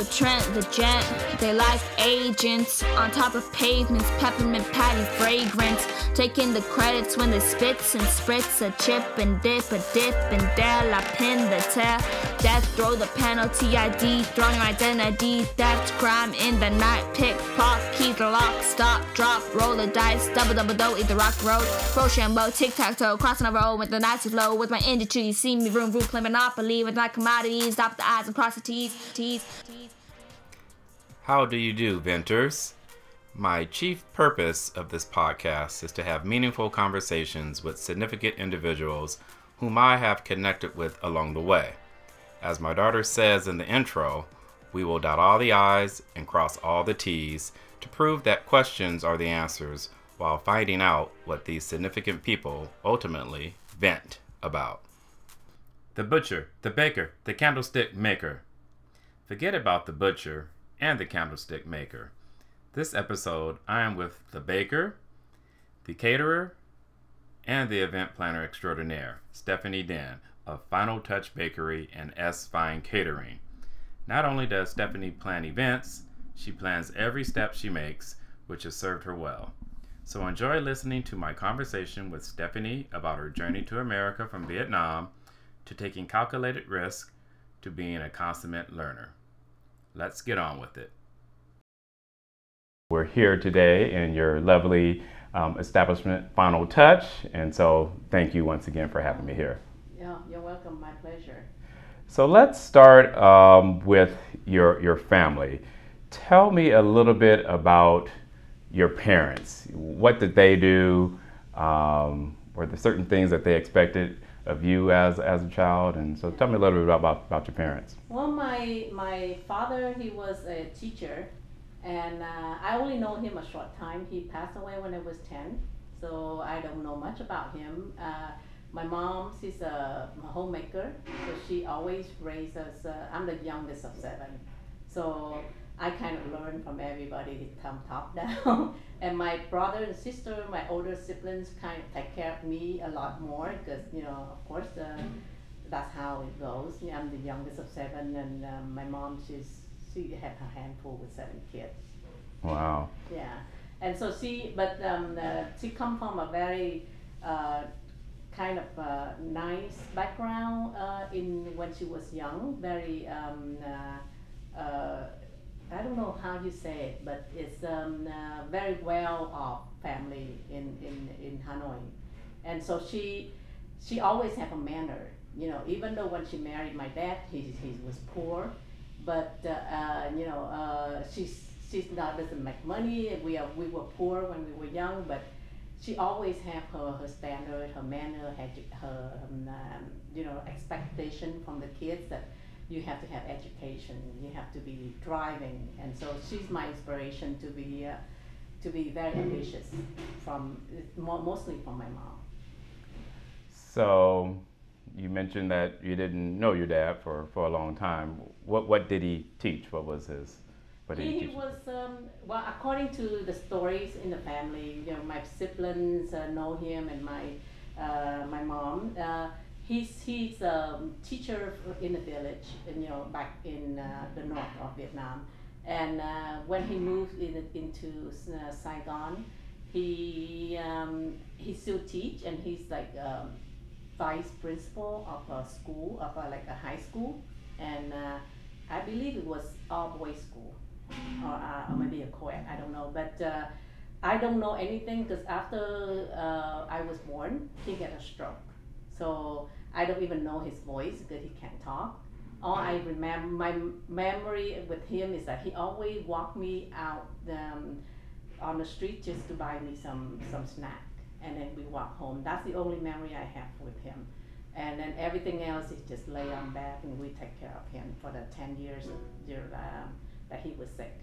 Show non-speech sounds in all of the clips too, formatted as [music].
with Trent the gent. They like agents on top of pavements, peppermint patty fragrance. Taking the credits when they spits and spritz a chip and dip, a dip and dare, I pin the tail. Death throw the penalty ID, throwing identity, theft, crime in the night, pick, pop, key the lock, stop, drop, roll the dice, double double dough, eat the rock road, Rochambeau, tic tac toe, crossing the road with the Nazi flow, with my industry, see me room, room, play monopoly with my commodities, stop the eyes and cross the T's, T's, T's. How do you do, Venters? My chief purpose of this podcast is to have meaningful conversations with significant individuals whom I have connected with along the way. As my daughter says in the intro, we will dot all the I's and cross all the T's to prove that questions are the answers while finding out what these significant people ultimately vent about. The butcher, the baker, the candlestick maker. Forget about the butcher and the candlestick maker. This episode, I am with the baker, the caterer, and the event planner extraordinaire, Stephanie Den of Final Touch Bakery and S Fine Catering. Not only does Stephanie plan events, she plans every step she makes, which has served her well. So enjoy listening to my conversation with Stephanie about her journey to America from Vietnam to taking calculated risk to being a consummate learner. Let's get on with it. We're here today in your lovely um, establishment, Final Touch, and so thank you once again for having me here. Yeah, you're welcome. My pleasure. So let's start um, with your your family. Tell me a little bit about your parents. What did they do? Um, were there certain things that they expected of you as as a child? And so tell me a little bit about about your parents. Well, my my father he was a teacher, and uh, I only know him a short time. He passed away when I was ten, so I don't know much about him. Uh, my mom, she's a homemaker, so she always raised us. Uh, I'm the youngest of seven, so I kind of learned from everybody from top [laughs] down. and my brother and sister, my older siblings, kind of take care of me a lot more because you know, of course, uh, that's how it goes. I'm the youngest of seven, and um, my mom, she's she had her handful with seven kids. Wow. Yeah, and so she, but um, uh, she come from a very uh, kind of a nice background uh, in when she was young. Very, um, uh, uh, I don't know how you say it, but it's um, uh, very well off family in, in, in Hanoi, and so she she always have a manner. You know, even though when she married my dad, he, he was poor, but uh, uh, you know she's she's not doesn't make money. We are we were poor when we were young, but she always have her, her standard, her manner, her, her um, um, you know expectation from the kids that you have to have education, you have to be driving, and so she's my inspiration to be uh, to be very ambitious from mostly from my mom. So, you mentioned that you didn't know your dad for, for a long time. What what did he teach? What was his what did he, he was um, well, according to the stories in the family. You know, my siblings uh, know him, and my uh, my mom. Uh, he's he's a um, teacher in the village, you know, back in uh, the north of Vietnam. And uh, when he moved in, into uh, Saigon, he um, he still teach, and he's like um, vice principal of a school, of a, like a high school, and I believe it was all boys school or, uh, or maybe a co-ed, I don't know. But uh, I don't know anything because after uh, I was born, he had a stroke. So I don't even know his voice because he can't talk. All I remember, my memory with him is that he always walked me out um, on the street just to buy me some, some snack. And then we walk home. That's the only memory I have with him. And then everything else is just lay on bed and we take care of him for the 10 years. Um, that he was sick.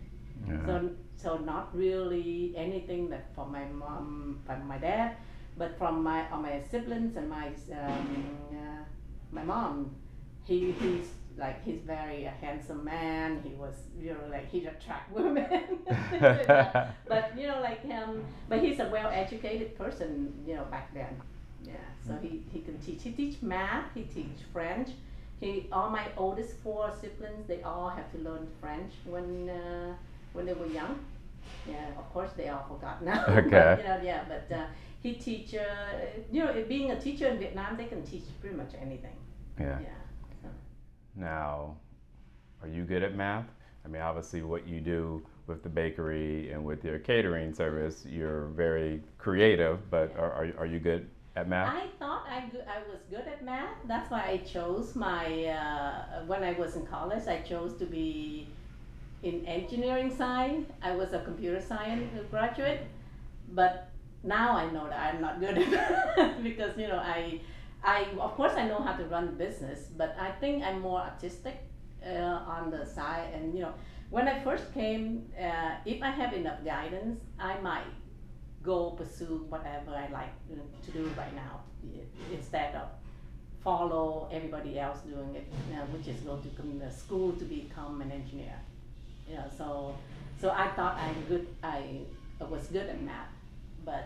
Yeah. So, so not really anything that from my mom, from my dad, but from my uh, my siblings and my um, uh, my mom. He he's like he's very a handsome man. He was you know like he attract [laughs] women, [laughs] but you know like him. But he's a well educated person. You know back then. Yeah. So he he can teach. He teach math. He teach French he all my oldest four siblings they all have to learn French when uh, when they were young. Yeah, of course they all forgot now. [laughs] Okay. but, you know, yeah, but uh, he teach. Uh, you know, being a teacher in Vietnam, they can teach pretty much anything. Yeah. Yeah. So. Now, are you good at math? I mean, obviously, what you do with the bakery and with your catering service, you're very creative. But are, are, are you good at math? I thought I, I was good at math. That's why I chose my, uh, when I was in college, I chose to be in engineering side. I was a computer science graduate, but now I know that I'm not good [laughs] because, you know, I, I, of course I know how to run business, but I think I'm more artistic uh, on the side. And, you know, when I first came, uh, if I have enough guidance, I might go pursue whatever I like to do right now instead of follow everybody else doing it, you know, which is go to school to become an engineer. You know, so so I thought I'm good. I was good at math, but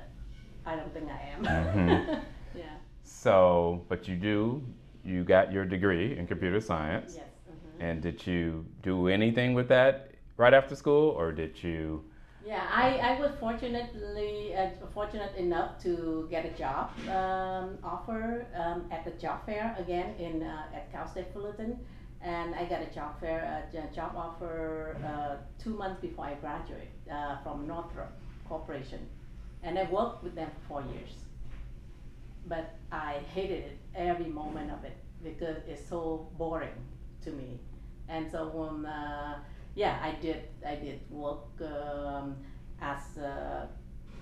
I don't think I am. Mhm. [laughs] yeah. So, but you do, you got your degree in computer science. Yes. mhm. And did you do anything with that right after school, or did you? Yeah, I, I was fortunately uh, fortunate enough to get a job um, offer um, at the job fair again in uh, at Cal State Fullerton, and I got a job fair uh, j- job offer uh, two months before I graduate uh, from Northrop Corporation, and I worked with them for four years. But I hated it every moment of it because it's so boring to me, and so when uh, yeah, I did. I did work um, as a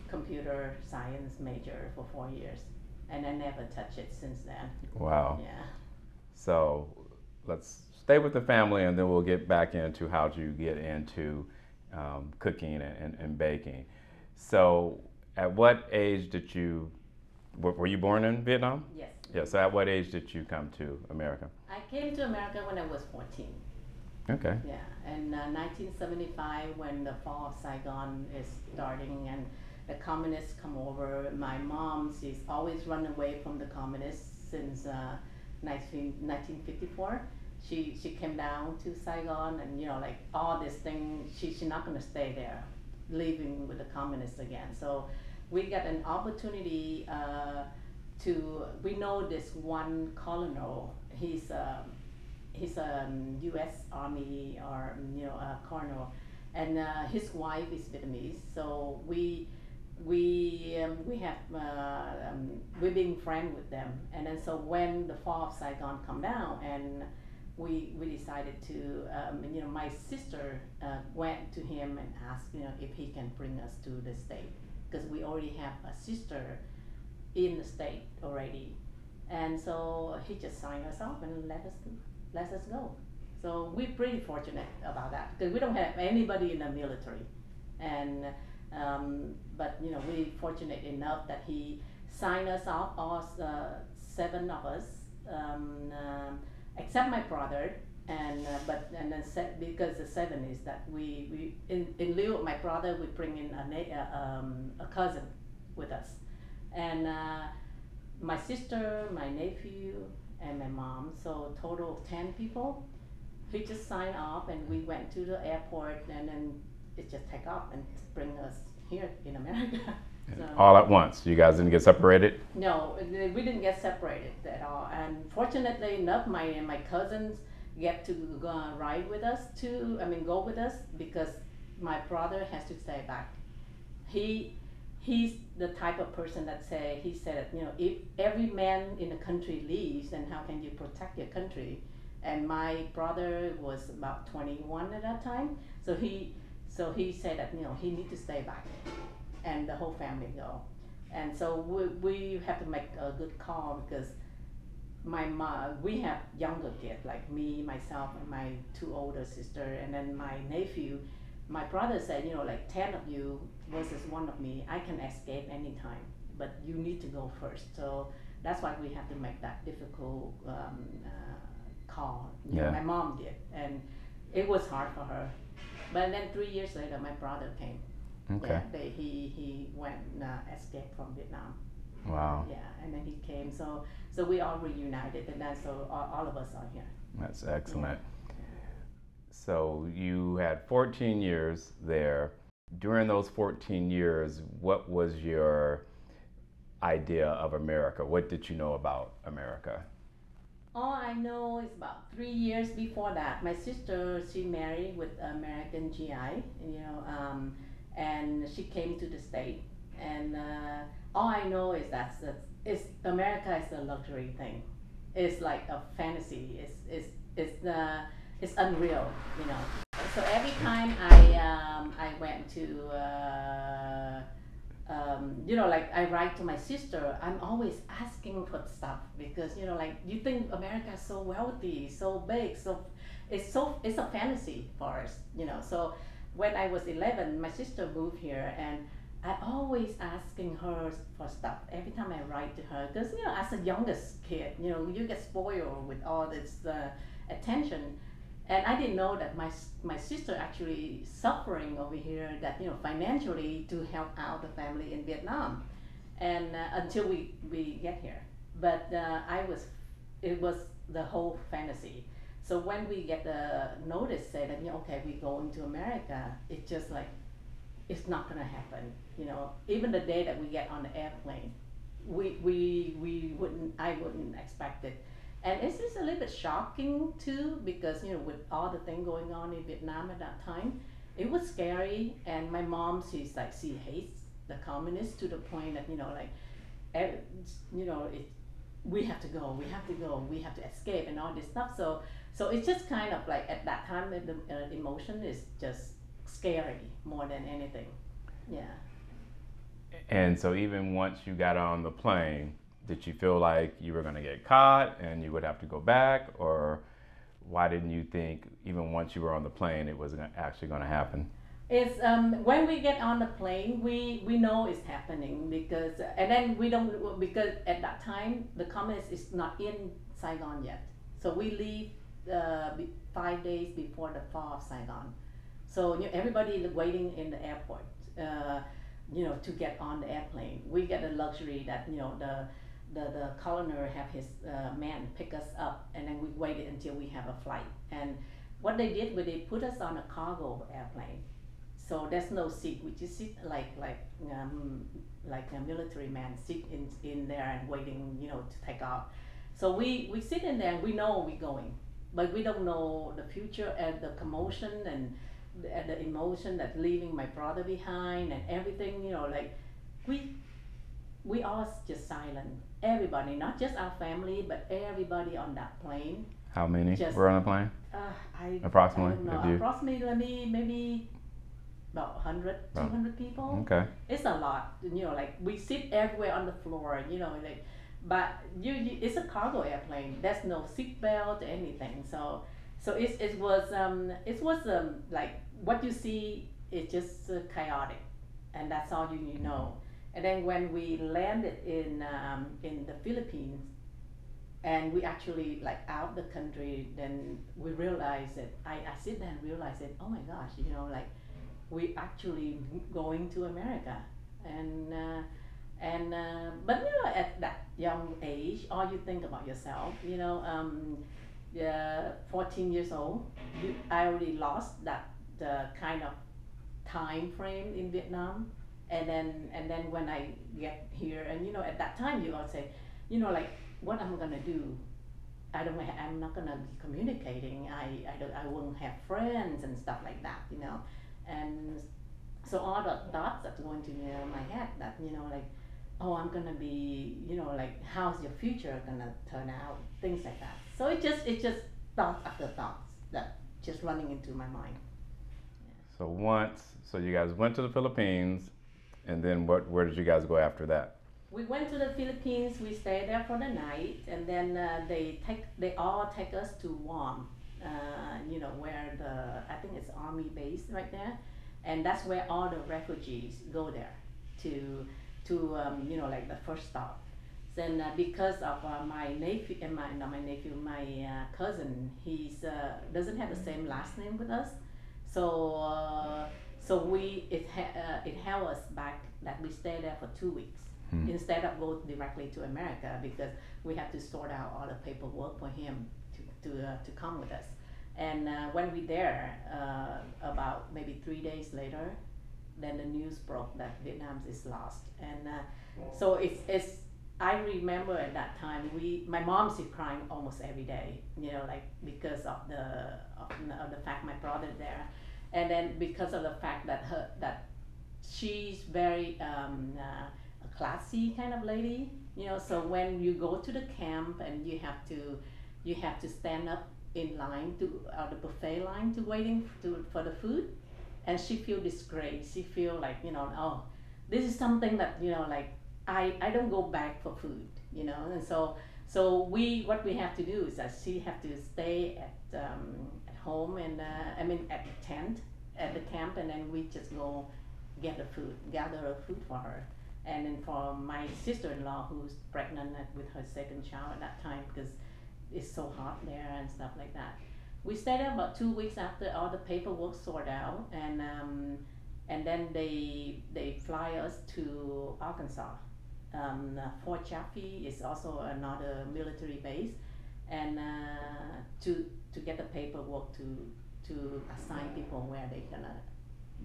computer science major for four years, and I never touched it since then. Wow. Yeah. So, let's stay with the family, and then we'll get back into how you get into um, cooking and, and, and baking. So, at what age did you? Were, you born in Vietnam? Yes. Yeah. So, at what age did you come to America? I came to America when I was 14. Okay. Yeah, and uh, 1975 when the fall of Saigon is starting and the communists come over. My mom, she's always run away from the communists since uh, 19, 1954. She she came down to Saigon and you know like all this thing. She she's not gonna stay there, living with the communists again. So we got an opportunity uh, to. We know this one colonel. He's. Um, he's a um, U.S. Army or you know a colonel, and uh, his wife is Vietnamese. So we we um, we have uh, um, we're being friend with them, and then so when the fall of Saigon come down, and we we decided to um, you know my sister uh, went to him and asked you know if he can bring us to the state because we already have a sister in the state already, and so he just signed us off and let us let us go. So we're pretty fortunate about that because we don't have anybody in the military, and um, but you know we're fortunate enough that he signed us off, all uh, seven of us, um, um, except my brother. And uh, but and then se- because the seven is that we, we in, in lieu of my brother we bring in a na- uh, um, a cousin with us, and uh, my sister, my nephew, and my mom. So total of ten people. He just signed off, and we went to the airport, and then it just take off and bring us here in America. [laughs] so, All at once. You guys didn't get separated. no, we didn't get separated at all. And fortunately enough, my my cousins get to go on ride with us too. I mean, go with us because my brother has to stay back. He he's the type of person that say he said you know if every man in the country leaves, then how can you protect your country? And my brother was about 21 at that time, so he so he said that you know he need to stay back, and the whole family go. And so we, we have to make a good call because my mom, we have younger kids like me, myself, and my two older sister, and then my nephew. My brother said, you know, like ten of you versus one of me, I can escape anytime, but you need to go first. So that's why we have to make that difficult um, uh, call. You know, Yeah. my mom did, and it was hard for her. But then three years later, my brother came. Okay. Yeah, they, he he went uh, escaped from Vietnam. Wow. Yeah, and then he came. So so we all reunited, and then so all, all of us are here. That's excellent. So you had 14 years there. During those 14 years, what was your idea of America? What did you know about America? All I know is about three years before that, my sister she married with American GI, you know, um, and she came to the state. And uh, all I know is that it's America is a luxury thing. It's like a fantasy. It's it's it's the it's unreal, you know. So every time I um, I went to uh, um, you know, like I write to my sister, I'm always asking for stuff because you know, like you think America is so wealthy, so big, so it's so it's a fantasy for us, you know. So when I was 11, my sister moved here, and I always asking her for stuff every time I write to her because you know, as a youngest kid, you know, you get spoiled with all this uh, attention and I didn't know that my my sister actually suffering over here that you know financially to help out the family in Vietnam, and uh, until we we get here, but uh, I was it was the whole fantasy. So when we get the notice say that you know, okay we going to America, it's just like it's not gonna happen. You know, even the day that we get on the airplane, we we we wouldn't I wouldn't expect it and it's just a little bit shocking too, because you know, with all the thing going on in Vietnam at that time, it was scary. And my mom, she's like, she hates the communists to the point that you know, like, you know, it, we have to go, we have to go, we have to escape, and all this stuff. So, so it's just kind of like at that time, the uh, emotion is just scary more than anything. Yeah. And so even once you got on the plane, did you feel like you were going to get caught and you would have to go back? Or why didn't you think even once you were on the plane it was actually going to happen? It's um, when we get on the plane we we know it's happening because and then we don't because at that time the communist is not in saigon yet. So we leave uh, five days before the fall of saigon. So you know, everybody is waiting in the airport. Uh, you know to get on the airplane. We get the luxury that you know the the, the coroner have his uh, man pick us up and then we waited until we have a flight. And what they did was they put us on a cargo airplane. So there's no seat. We just sit like like um, like a military man sit in, in there and waiting you know to take off. So we we sit in there and we know we're going but we don't know the future and the commotion and the, the emotion that leaving my brother behind and everything you know like we we all just silent. Everybody, not just our family, but everybody on that plane. How many just, were on the plane? Uh, I, approximately. I don't know. Approximately, maybe about 100, 200 people. Okay. It's a lot. You know, like we sit everywhere on the floor. You know, like, but you, you it's a cargo airplane. There's no seat belt or anything. So, so it, it was um it was um like what you see is just uh, chaotic, and that's all you, you know. And then when we landed in um, in the Philippines, and we actually like out the country, then we realized that I, I sit there and realized that oh my gosh, you know, like we actually going to America, and uh, and uh, but you know at that young age, all you think about yourself, you know, um, yeah, 14 years old, I already lost that the kind of time frame in Vietnam. And then and then when I get here and you know at that time you all say you know like what I'm gonna do? I don't I'm not gonna be communicating. I I, don't, I won't have friends and stuff like that you know? And so all the thoughts that's going to my head that you know like oh I'm gonna be you know like how's your future gonna turn out? Things like that so it just it just thoughts after thoughts that just running into my mind so once so you guys went to the Philippines and then what? Where did you guys go after that? We went to the Philippines. We stayed there for the night, and then uh, they take they all take us to Guam. Uh, you know where the I think it's army base right there, and that's where all the refugees go there to to um, you know like the first stop. Then uh, because of uh, my nephew and my not my nephew my uh, cousin he's uh, doesn't have the same last name with us, so so we it ha- uh, it held us back that we stay there for two weeks hmm. instead of go directly to America because we have to sort out all the paperwork for him to to uh, to come with us. And uh, when we there, uh, about maybe three days later, then the news broke that Vietnam is lost. And uh, so it's it's. I remember at that time we my mom's crying almost every day. You know, like because of the of, of the fact my brother there, and then because of the fact that her that she's very um, uh, a classy kind of lady you know so when you go to the camp and you have to you have to stand up in line to uh, the buffet line to waiting to, for the food and she feel disgrace she feel like you know oh this is something that you know like i i don't go back for food you know? And so so we what we have to do is that she have to stay at um, at home and uh, i mean at the tent at the camp and then we just go get the food gather the food for her. And then for my sister-in-law who's pregnant with her second child at that time because it's so hot there and stuff like that. We stayed there about two weeks after all the paperwork sorted out and um, and then they they fly us to arkansas um, fort chaffee is also another military base and uh, to to get the paperwork to to assign people where they're gonna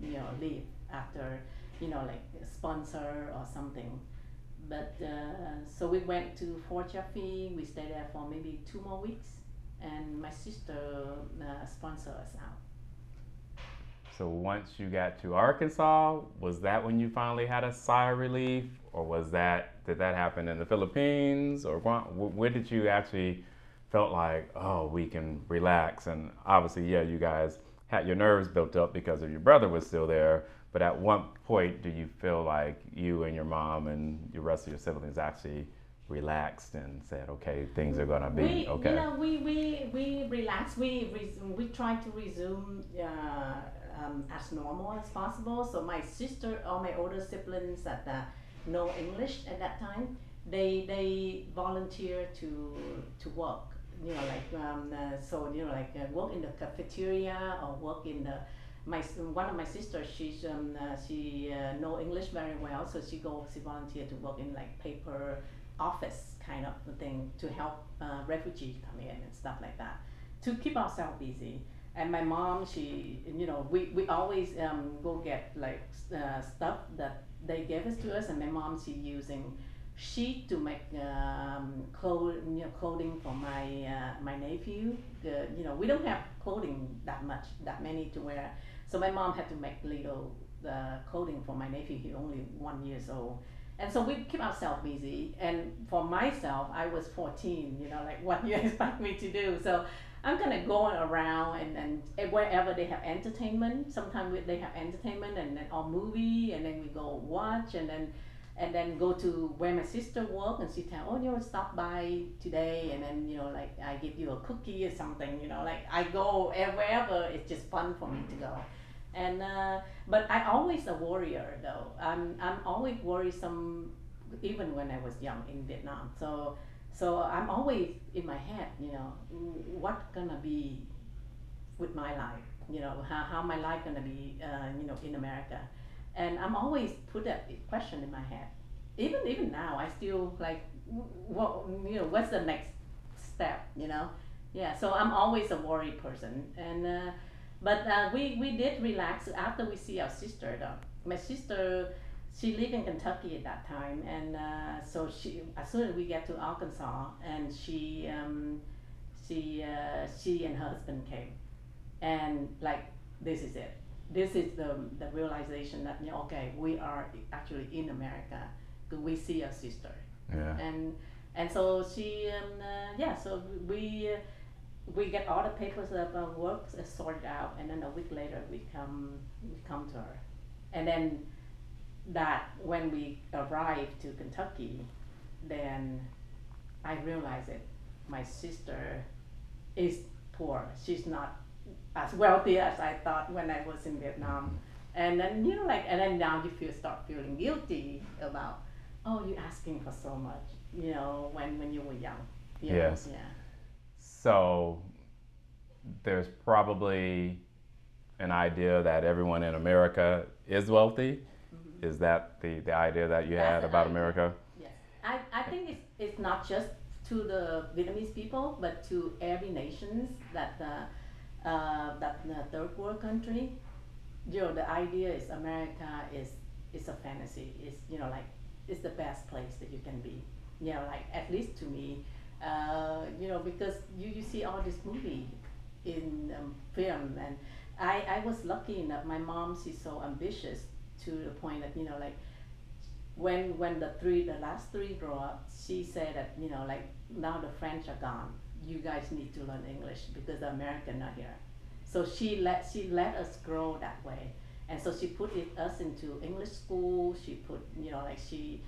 you know live after you know, like sponsor or something. But uh, so we went to Fort Chaffee. We stayed there for maybe two more weeks, and my sister uh, sponsored us out. So once you got to Arkansas, was that when you finally had a sigh of relief, or was that did that happen in the Philippines, or where did you actually felt like oh we can relax? And obviously, yeah, you guys had your nerves built up because of your brother was still there, but at what point do you feel like you and your mom and the rest of your siblings actually relaxed and said, okay, things are gonna be we, okay? You know, we we we relax. We we try to resume uh, um, as normal as possible. So my sister, all my older siblings that uh, know English at that time, they they volunteer to to work. You know, like um, uh, so you know, like uh, work in the cafeteria or work in the my one of my sisters she's um, uh, she uh, know English very well so she go she volunteer to work in like paper office kind of thing to help uh, refugees come in and stuff like that to keep ourselves busy and my mom she you know we, we always um, go get like uh, stuff that they gave us to us and my mom she using sheet to make um, clothes, you know, clothing for my uh, my nephew. The, you know, we don't have clothing that much, that many to wear. So my mom had to make little uh, clothing for my nephew. He only one years old, and so we keep ourselves busy. And for myself, I was 14. You know, like [laughs] what you expect me to do? So I'm kind of going around and, and wherever they have entertainment. Sometimes they have entertainment and then or movie, and then we go watch, and then and then go to where my sister work and she tell oh you know stop by today and then you know like i give you a cookie or something you know like i go wherever it's just fun for me to go and uh, but i always a warrior though i'm i'm always worrisome even when i was young in vietnam so so i'm always in my head you know what gonna be with my life you know how, how my life gonna be uh, you know in america and I'm always put that question in my head. Even even now, I still like, what you know, what's the next step? You know, yeah. So I'm always a worried person, and uh, but uh, we we did relax after we see our sister. Though my sister, she lived in Kentucky at that time, and uh, so she as soon as we get to Arkansas, and she um, she uh, she and her husband came, and like this is it. This is the, the realization that okay we are actually in America. We see a sister. Yeah. and and so she um, uh, yeah so we uh, we get all the papers of our work sorted out and then a week later we come we come to her. And then that when we arrive to Kentucky then I realize it my sister is poor she's not as wealthy as I thought when I was in Vietnam. And then you know like and then now you feel start feeling guilty about oh you're asking for so much, you know, when, when you were young. You yes. Know? Yeah. So there's probably an idea that everyone in America is wealthy. Is that the, the idea that you That's had about idea. America? Yes. I, I think it's, it's not just to the Vietnamese people, but to every nations that uh, uh, that the third world country. You know, the idea is America is is a fantasy. It's you know like it's the best place that you can be. You know, like at least to me, uh, you know, because you, you see all this movie in um, film, and I I was lucky enough. My mom she's so ambitious to the point that you know like when when the three the last three grow up, she said that you know like now the French are gone, you guys need to learn English because the American are here. So she let she let us grow that way, and so she put it, us into English school. She put you know like she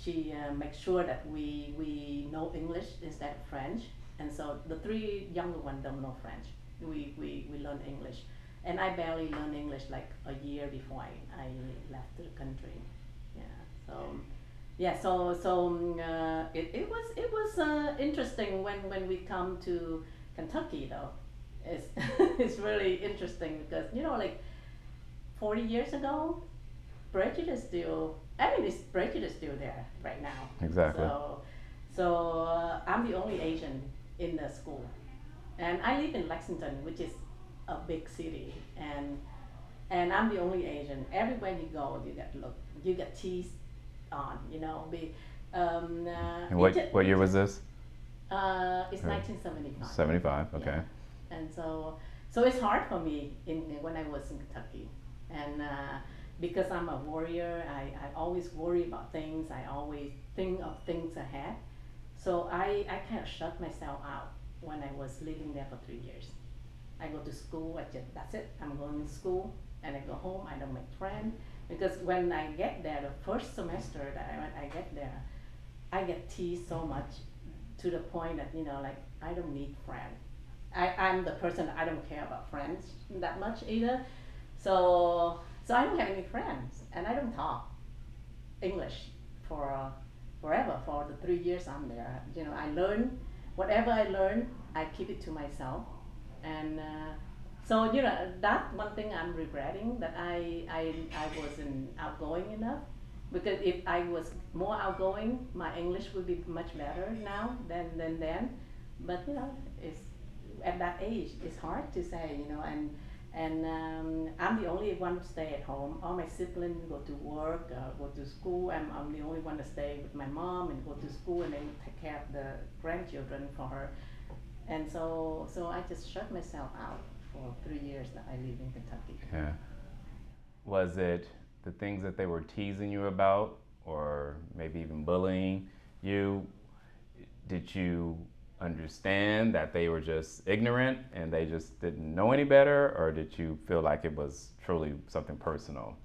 she uh, makes sure that we we know English instead of French, and so the three younger ones don't know French. We we we learn English, and I barely learned English like a year before I, I left the country. Yeah. So yeah, so so um, uh, it, it was it was uh, interesting when when we come to Kentucky though. It's [laughs] it's really interesting because you know like forty years ago, prejudice still. I mean, this prejudice still there right now. Exactly. So so uh, I'm the only Asian in the school, and I live in Lexington, which is a big city, and and I'm the only Asian. Everywhere you go, you get look, you get teased on, you know. Be, um, uh, and what, what year was this? Uh, it's 1975. 75, okay. Yeah. And so, so it's hard for me in when I was in Kentucky, and uh, because I'm a warrior, I, I always worry about things. I always think of things ahead. So I, I kind of shut myself out when I was living there for three years. I go to school, I just, that's it, I'm going to school, and I go home, I don't make friends because when I get there, the first semester that I, I get there, I get teased so much to the point that, you know, like, I don't need friends. I, I'm the person I don't care about friends that much either. So, so I don't have any friends and I don't talk English for uh, forever, for the three years I'm there. You know, I learn, whatever I learn, I keep it to myself. And, uh, so you know that one thing I'm regretting that I I, I wasn't outgoing enough because if I was more outgoing, my English would be much better now than than then. But you know, it's at that age, it's hard to say. You know, and and um, I'm the only one to stay at home. All my siblings go to work, uh, go to school. I'm, I'm the only one to stay with my mom and go to school and then take care of the grandchildren for her. And so so I just shut myself out for three years that I live in Kentucky. Yeah. Was it the things that they were teasing you about, or maybe even bullying you? Did you understand that they were just ignorant and they just didn't know any better, or did you feel like it was truly something personal?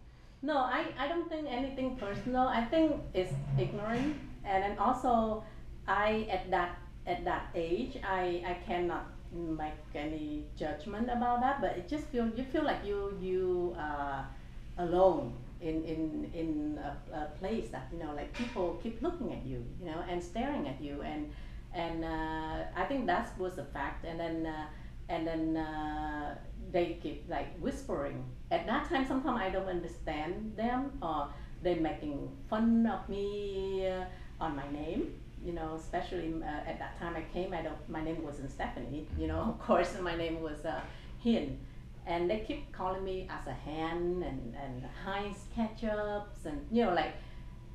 No, I, I don't think anything personal. I think it's ignorant, and then also, I at that at that age, I, I cannot make any judgment about that, but it just feel you feel like you you are alone in in in a, a place that you know like people keep looking at you, you know, and staring at you, and and uh, I think that was a fact, and then uh, and then uh, they keep like whispering. At that time, sometimes I don't understand them, or they making fun of me uh, on my name you know, especially uh, at that time I came, I don't, my name wasn't Stephanie, you know, [laughs] of course, my name was uh, Hin. And they keep calling me as a hen and, and Heinz ketchups and, you know, like,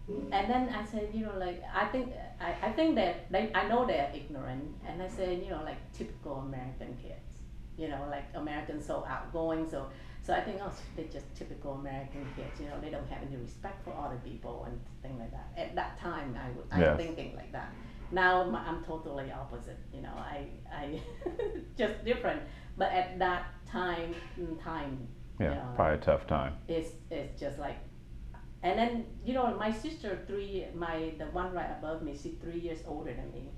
and then I said, you know, like, I think, I, I think that they, I know they're ignorant. And I said, you know, like typical American kids, you know, like Americans so outgoing, so so I think, oh, they're just typical American kids. You know, they don't have any respect for other people and things like that. At that time, I was I'm thinking like that. Now I'm totally opposite. You know, I I [laughs] just different. But at that time, mm, time. Yeah, you know, probably a tough time. It's it's just like, and then you know, my sister three, my the one right above me, she's three years older than me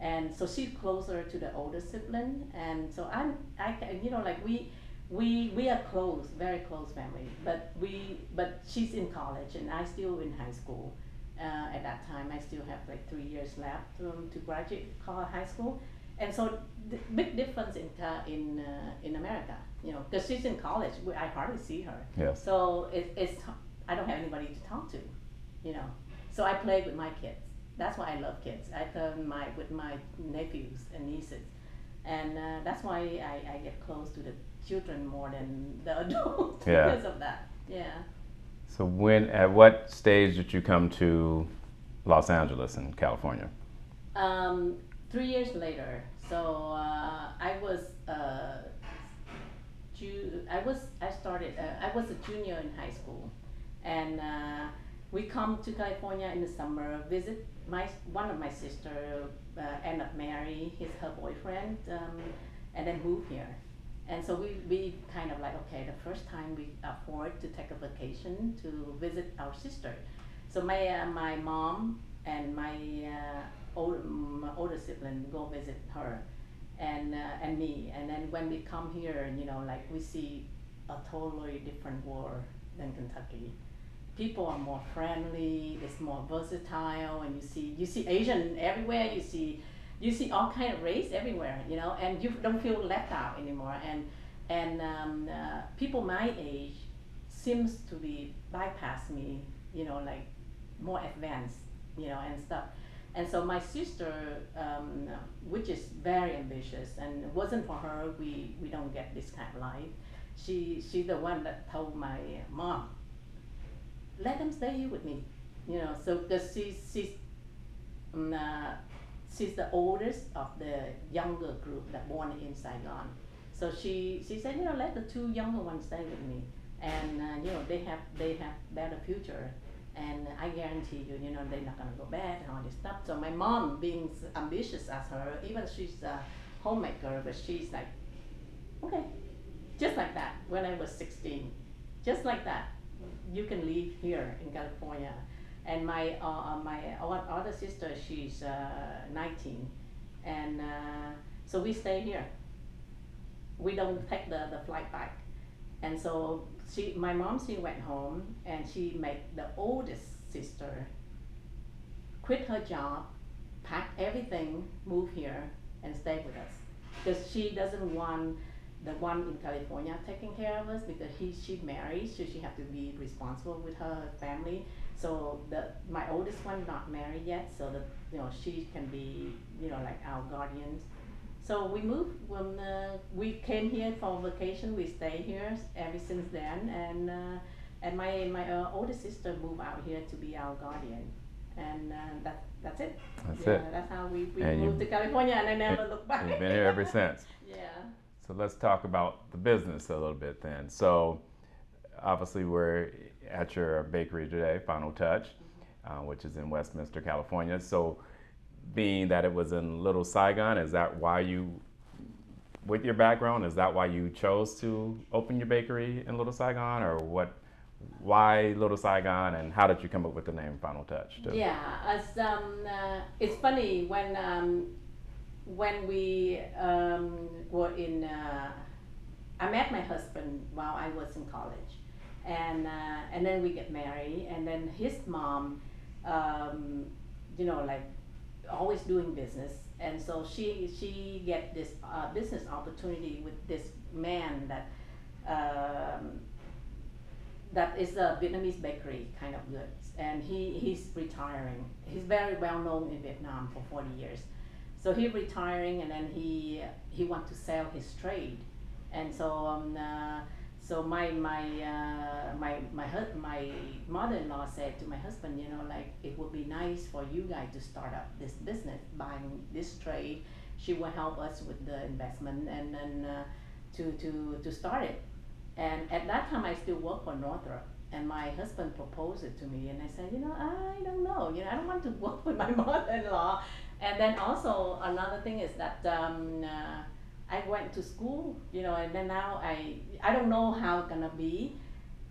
and so she's closer to the older sibling and so i'm i you know like we we we are close, very close family. But we but she's in college and I still in high school. Uh, at that time, I still have like three years left um, to graduate high school, and so the big difference in in uh, in America, you know, because she's in college, I hardly see her. Yes. So it, it's I don't have anybody to talk to, you know. So I play with my kids, That's why I love kids. I turn my with my nephews and nieces, and uh, that's why I, I get close to the children more than the [laughs] adults Yeah. because of that. Yeah. So when at what stage did you come to Los Angeles in California? Um, three years later, so uh, I was uh, ju- I was I started uh, I was a junior in high school, and uh, we come to California in the summer. Visit my one of my sister uh, end up marry his her boyfriend, um, and then move here. And so we, we kind of like okay the first time we afford to take a vacation to visit our sister. So my uh, my mom and my uh, old, my older sibling go visit her and uh, and me. And then when we come here you know like we see a totally different world than Kentucky. People are more friendly it's more versatile and you see you see Asian everywhere. You see you see all kind of race everywhere you know and you don't feel left out anymore and and um, uh, people my age seems to be bypass me you know like more advanced you know and stuff and so my sister, um, which is very ambitious, and it wasn't for her, we, we don't get this kind of life. She she's the one that told my mom, let them stay here with me, you know. So because she's she's um, uh, she's the oldest of the younger group that born in Saigon. So she she said, you know, let the two younger ones stay with me, and uh, you know they have they have better future and I guarantee you, you know, they're not gonna go bad and all this stuff. So my mom, being ambitious as her, even she's a homemaker, but she's like, okay, just like that. When I was 16, just like that, you can live here in California. And my uh, uh, my other sister, she's uh, 19, and uh, so we stay here. We don't take the, the flight back. And so she, my mom, she went home and she made the oldest sister quit her job, pack everything, move here, and stay with us. Because she doesn't want the one in California taking care of us because he she married, so she have to be responsible with her family. So the my oldest one not married yet, so that you know she can be you know like our guardians. So we moved when uh, we came here for vacation. We stay here ever since then, and uh, and my my uh, older sister moved out here to be our guardian, and uh, that that's it. That's yeah, it. That's how we, we And you- moved to California, and I never looked back. You've been here ever since. [laughs] yeah. So let's talk about the business a little bit then. So obviously we're at your bakery today, Final Touch, uh, which is in Westminster, California. So being that it was in Little Saigon, is that why you, with your background, is that why you chose to open your bakery in Little Saigon, or what? Why Little Saigon, and how did you come up with the name Final Touch? too? Yeah, as um, uh, it's funny when um, when we um, were in. Uh, I met my husband while I was in college, and uh, and then we get married, and then his mom, um, you know, like always doing business, and so she she get this uh, business opportunity with this man that. Um, that is a Vietnamese bakery kind of goods, and he, he's retiring. He's very well known in Vietnam for 40 years. So he retiring, and then he he want to sell his trade, and so um, uh, so my my uh, my my my mother-in-law said to my husband, you know, like it would be nice for you guys to start up this business, buying this trade. She will help us with the investment, and then uh, to to to start it. And at that time, I still work for Northrop. And my husband proposed it to me, and I said, you know, I don't know, you know, I don't want to [laughs] work with my [laughs] mother-in-law. And then also another thing is that um, uh, I went to school, you know, and then now I I don't know how it's gonna be,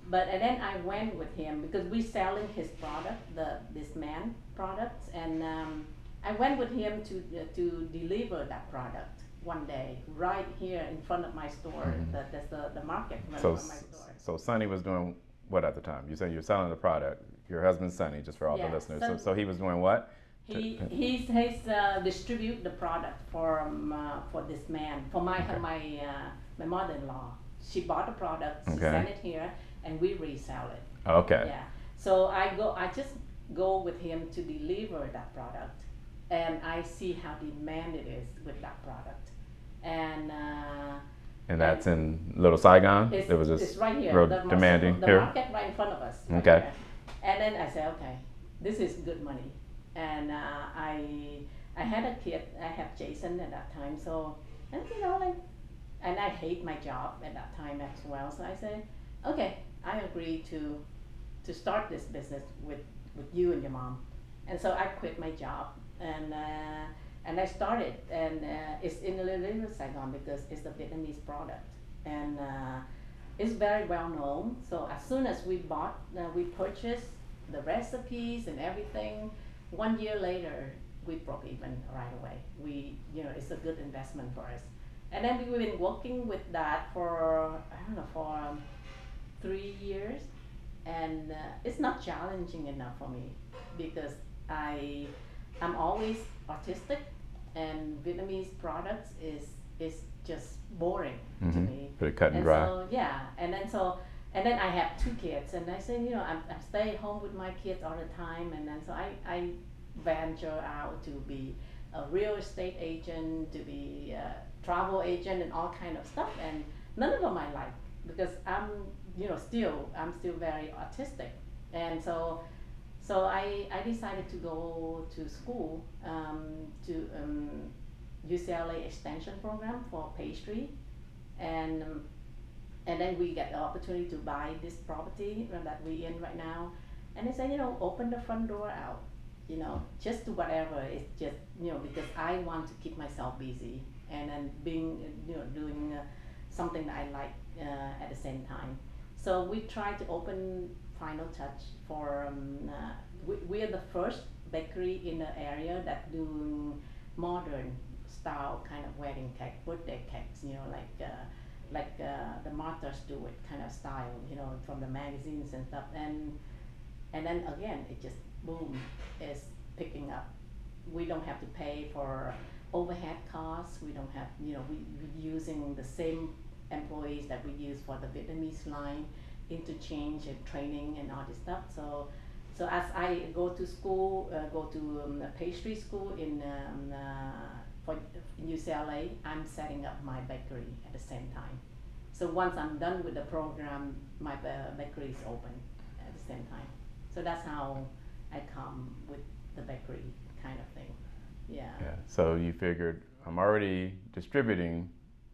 but and then I went with him because we're selling his product, the this man products, and um, I went with him to uh, to deliver that product one day right here in front of my store. Mhm. That that's the the market So, of my store. so Sonny was doing what at the time? You said you're selling the product. Your husband's Sonny, just for all Yeah, the listeners. So, so he was doing what? He he's he's uh, distribute the product for um, uh, for this man for my Okay. my uh, my mother-in-law. She bought the product, she Okay. sent it here, and we resell it. Okay. Yeah. So I go. I just go with him to deliver that product, and I see how demand it is with that product, and. Uh, and that's in Little Saigon. It's, it was just right here. real the demanding the here. market right in front of us. right Okay. here. And then I said, okay, this is good money, and uh, I I had a kid. I have Jason at that time, so and you know like, and I hate my job at that time as well. So I said, okay, I agree to to start this business with with you and your mom, and so I quit my job and. Uh, and I started, and uh, it's in Little Saigon because it's a Vietnamese product, and uh, it's very well known. So as soon as we bought, uh, we purchased the recipes and everything. One year later, we broke even right away. We, you know, it's a good investment for us. And then we've been working with that for I don't know for um, three years, and uh, it's not challenging enough for me because I I'm always artistic, and Vietnamese products is is just boring to Mhm. me. Pretty cut and And dry. so yeah, and then so and then I have two kids, and I say you know I'm I stay home with my kids all the time, and then so I I venture out to be a real estate agent, to be a travel agent, and all kind of stuff, and none of them I like because I'm you know still I'm still very artistic, and so so I, I decided to go to school um, to um, UCLA extension program for pastry, and um, and then we get the opportunity to buy this property that we in right now, and they said you know open the front door out, you know just do whatever it's just you know because I want to keep myself busy and then being you know doing uh, something that I like uh, at the same time. So we try to open Final Touch for um, uh, we, we are the first bakery in the area that doing modern style kind of wedding cake, birthday cakes, you know, like uh, like uh, the Martha Stewart kind of style, you know, from the magazines and stuff. And and then again, it just boom, is picking up. We don't have to pay for overhead costs. We don't have, you know, we we using the same employees that we use for the Vietnamese line, interchange and training and all this stuff. So so as I go to school, uh, go to um, pastry school in um, uh, for UCLA, I'm setting up my bakery at the same time. So once I'm done with the program, my bakery is open at the same time. So that's how I come with the bakery kind of thing. Yeah. Yeah. So you figured I'm already distributing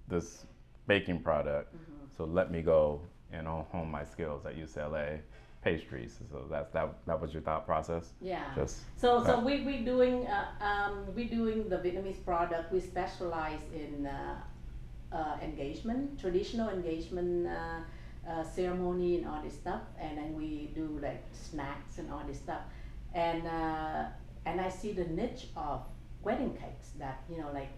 this baking product, Mhm. so let me go and hone my skills at UCLA pastries. So that's that. That was your thought process. Yeah. Just So, so we we doing uh, um, we doing the Vietnamese product. We specialize in uh, uh, engagement, traditional engagement uh, uh, ceremony and all this stuff, and then we do like snacks and all this stuff, and uh, and I see the niche of wedding cakes that you know like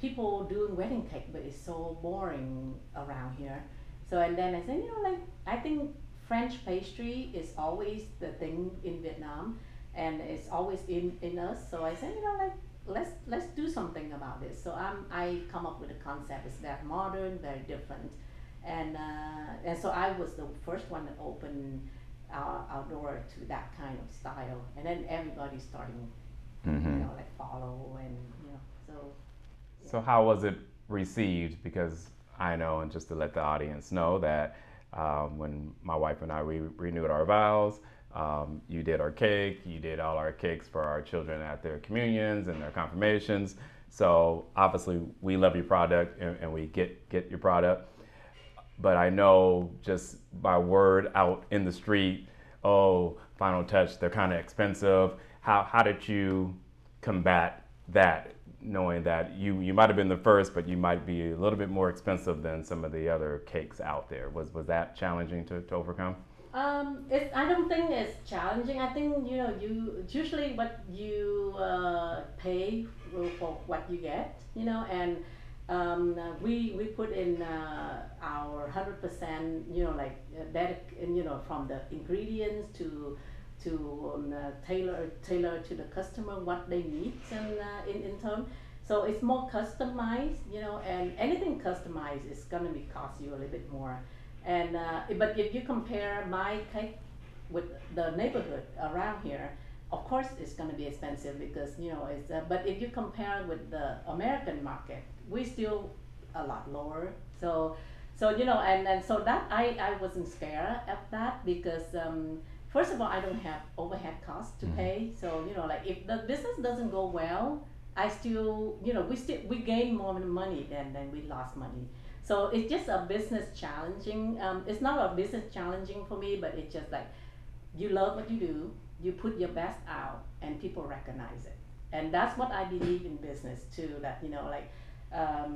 people doing wedding cake, but it's so boring around here. So and then I said, you know, like I think French pastry is always the thing in Vietnam, and it's always in in us. So I said, you know, like let's let's do something about this. So I'm I come up with a concept. It's very modern, very different, and uh, and so I was the first one that opened our outdoor to that kind of style, and then everybody's starting, you mhm. know, like follow and you know so. So how was it received? Because I know, and just to let the audience know that um, when my wife and I we renewed our vows, um, you did our cake, you did all our cakes for our children at their communions and their confirmations. So obviously we love your product and, and we get get your product. But I know just by word out in the street, oh, Final Touch, they're kind of expensive. How how did you combat that, knowing that you you might have been the first, but you might be a little bit more expensive than some of the other cakes out there? Was was that challenging to, to overcome? Um, it, I don't think it's challenging. I think you know you usually what you uh, pay for what you get, you know, and um, uh, we we put in uh, our hundred percent, you know, like uh, that, you know, from the ingredients to to um, uh, tailor tailor to the customer what they need and uh, in in term. So it's more customized, you know, and anything customized is gonna be cost you a little bit more. And uh, but if you compare my cake with the neighborhood around here, of course it's going to be expensive because you know it's uh, but if you compare with the american market we still a lot lower so so you know and, and so that i i wasn't scared of that because um, first of all i don't have overhead costs to Mhm. pay so you know like if the business doesn't go well i still you know we still we gain more money than than we lost money so it's just a business challenging um, it's not a business challenging for me but it's just like you love what you do you put your best out and people recognize it and that's what i believe in business too that you know like um,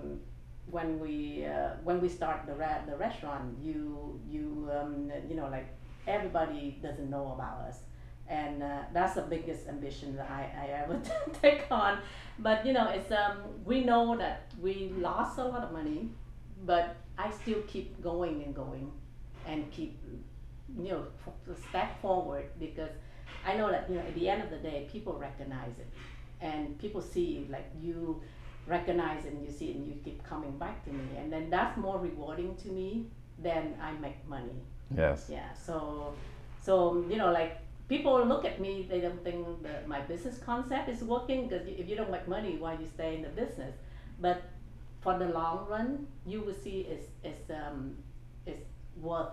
when we uh, when we start the ra- the restaurant you you um, you know like everybody doesn't know about us. And uh, that's the biggest ambition that I, I ever [laughs] take on. But you know it's um we know that we lost a lot of money but I still keep going and going and keep you know step forward because I know that you know at the end of the day people recognize it. And people see like you recognize and you see and you keep coming back to me. And then that's more rewarding to me than I make money Yes. yeah so so you know like people look at me they don't think that my business concept is working because if you don't make money why you stay in the business but for the long run you will see it's it's um it's worth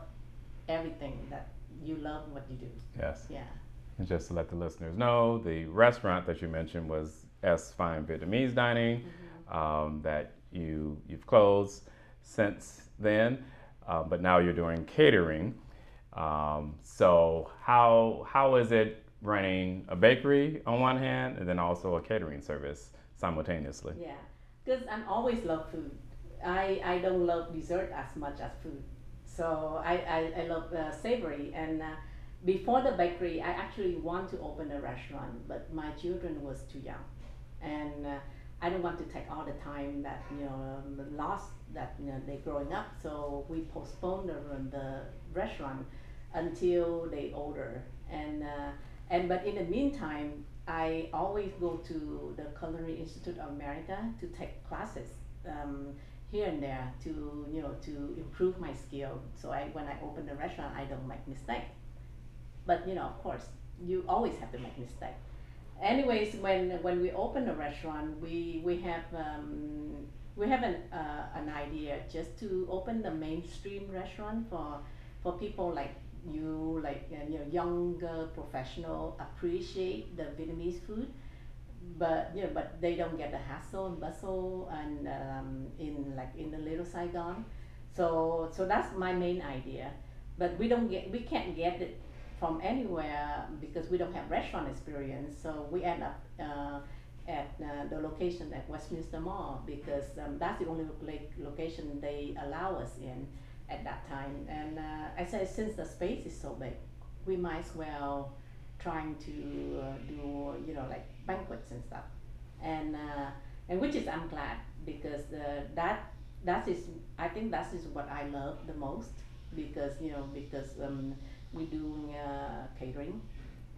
everything that you love what you do Yes. yeah And just to let the listeners know, the restaurant that you mentioned was S Fine Vietnamese Dining. Um, that you you've closed since then, uh, but now you're doing catering. Um, so how how is it running a bakery on one hand and then also a catering service simultaneously? Yeah, because I'm always love food. I, I don't love dessert as much as food. So I, I, I love uh, savory. And uh, before the bakery, I actually want to open a restaurant, but my children was too young. And uh, I don't want to take all the time that, you know, um, lost that, you know, they growing up. So we postponed the, the restaurant until they older. And, uh, and but in the meantime, I always go to the Culinary Institute of America to take classes um, here and there to you know to improve my skill. So I when I open the restaurant, I don't make mistake. But you know, of course, you always have to make mistake. Anyways, when when we open the restaurant, we we have um, we have an uh, an idea just to open the mainstream restaurant for for people like you like uh, you know younger professional appreciate the Vietnamese food but you know but they don't get the hassle and bustle and um, in like in the little Saigon. So so that's my main idea. But we don't get we can't get it from anywhere because we don't have restaurant experience so we end up uh, at uh, the location at Westminster Mall because um, that's the only lo- location they allow us in at that time. And uh, I said, since the space is so big, we might as well trying to uh, do you know like banquets and stuff. And uh, and which is I'm glad because the, that that is I think that is what I love the most because you know because um, we do uh, catering.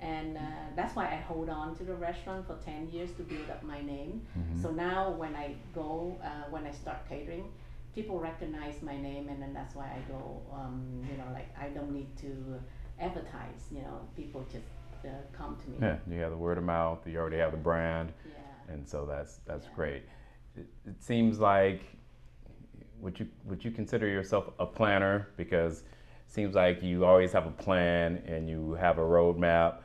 And uh, that's why I hold on to the restaurant for 10 years to build up my name. Mhm. So now when I go, uh, when I start catering, people recognize my name, and then that's why I go. Um, you know, like I don't need to advertise. You know, people just uh, come to me. Yeah, you have the word of mouth. You already have the brand. Yeah. and so that's that's Yeah. great. It, it seems like would you would you consider yourself a planner because seems like you always have a plan and you have a roadmap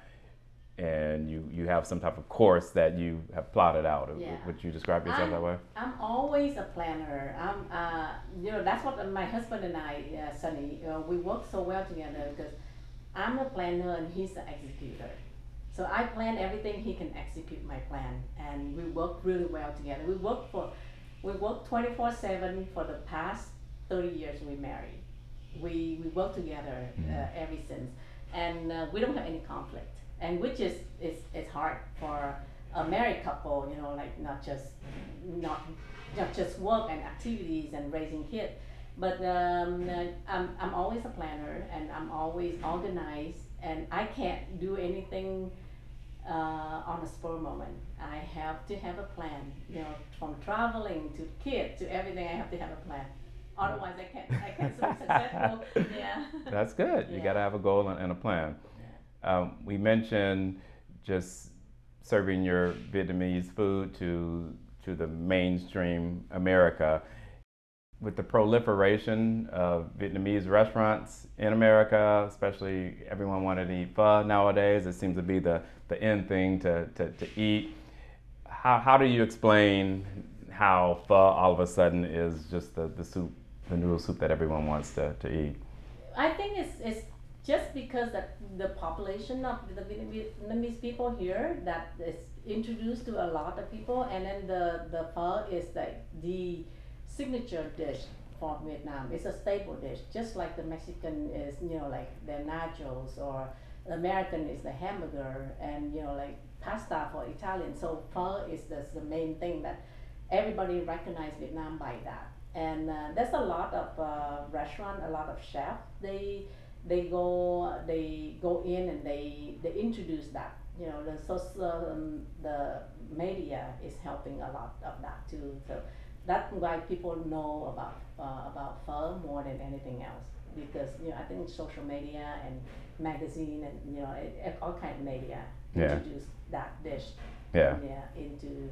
and you you have some type of course that you have plotted out. Yeah. Would you describe yourself that way? I'm always a planner. I'm, uh, you know, that's what my husband and I, uh, Sonny, uh, we work so well together because I'm a planner and he's the executor. So I plan everything, he can execute my plan, and we work really well together. We work for, we work 24/7 for the past 30 years we married. We we work together uh, ever since, and uh, we don't have any conflict, and which is is it's hard for a married couple, you know, like not just not not just work and activities and raising kids, but um, uh, I'm I'm always a planner and I'm always organized and I can't do anything uh, on a spur moment. I have to have a plan, you know, from traveling to kids to everything. I have to have a plan. Otherwise, I can't I can't be successful. [laughs] Yeah. That's good. You Yeah. got to have a goal and, and a plan. Um, we mentioned just serving your Vietnamese food to to the mainstream America. With the proliferation of Vietnamese restaurants in America, especially everyone wanting to eat pho nowadays, it seems to be the, the end thing to, to, to eat. How, how do you explain how pho all of a sudden is just the, the soup, the noodle soup that everyone wants to, to eat? I think it's, it's just because that the population of the Vietnamese people here that is introduced to a lot of people, and then the the pho is like the signature dish for Vietnam. It's a staple dish, just like the Mexican is, you know, like the nachos, or the American is the hamburger, and you know, like pasta for Italian. So pho is the, the main thing that everybody recognize Vietnam by that. And uh, there's a lot of uh, restaurant, a lot of chefs. They they go they go in and they they introduce that you know the social um, the media is helping a lot of that too so that's why people know about uh, about pho more than anything else because you know I think social media and magazine and you know it, it, all kind of media yeah. introduce that dish yeah. yeah into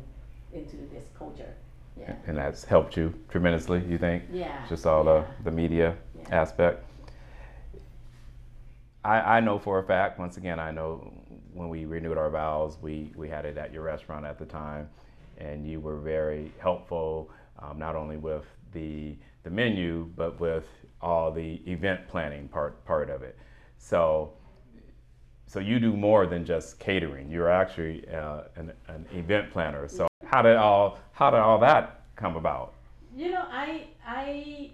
into this culture yeah. and that's helped you tremendously you think yeah just all yeah. the the media yeah. aspect I, I know for a fact, once again, I know when we renewed our vows, we, we had it at your restaurant at the time, and you were very helpful, um, not only with the, the menu, but with all the event planning part, part of it. So, so you do more than just catering. You're actually uh, an, an event planner. So how did all how did all that come about? You know, I I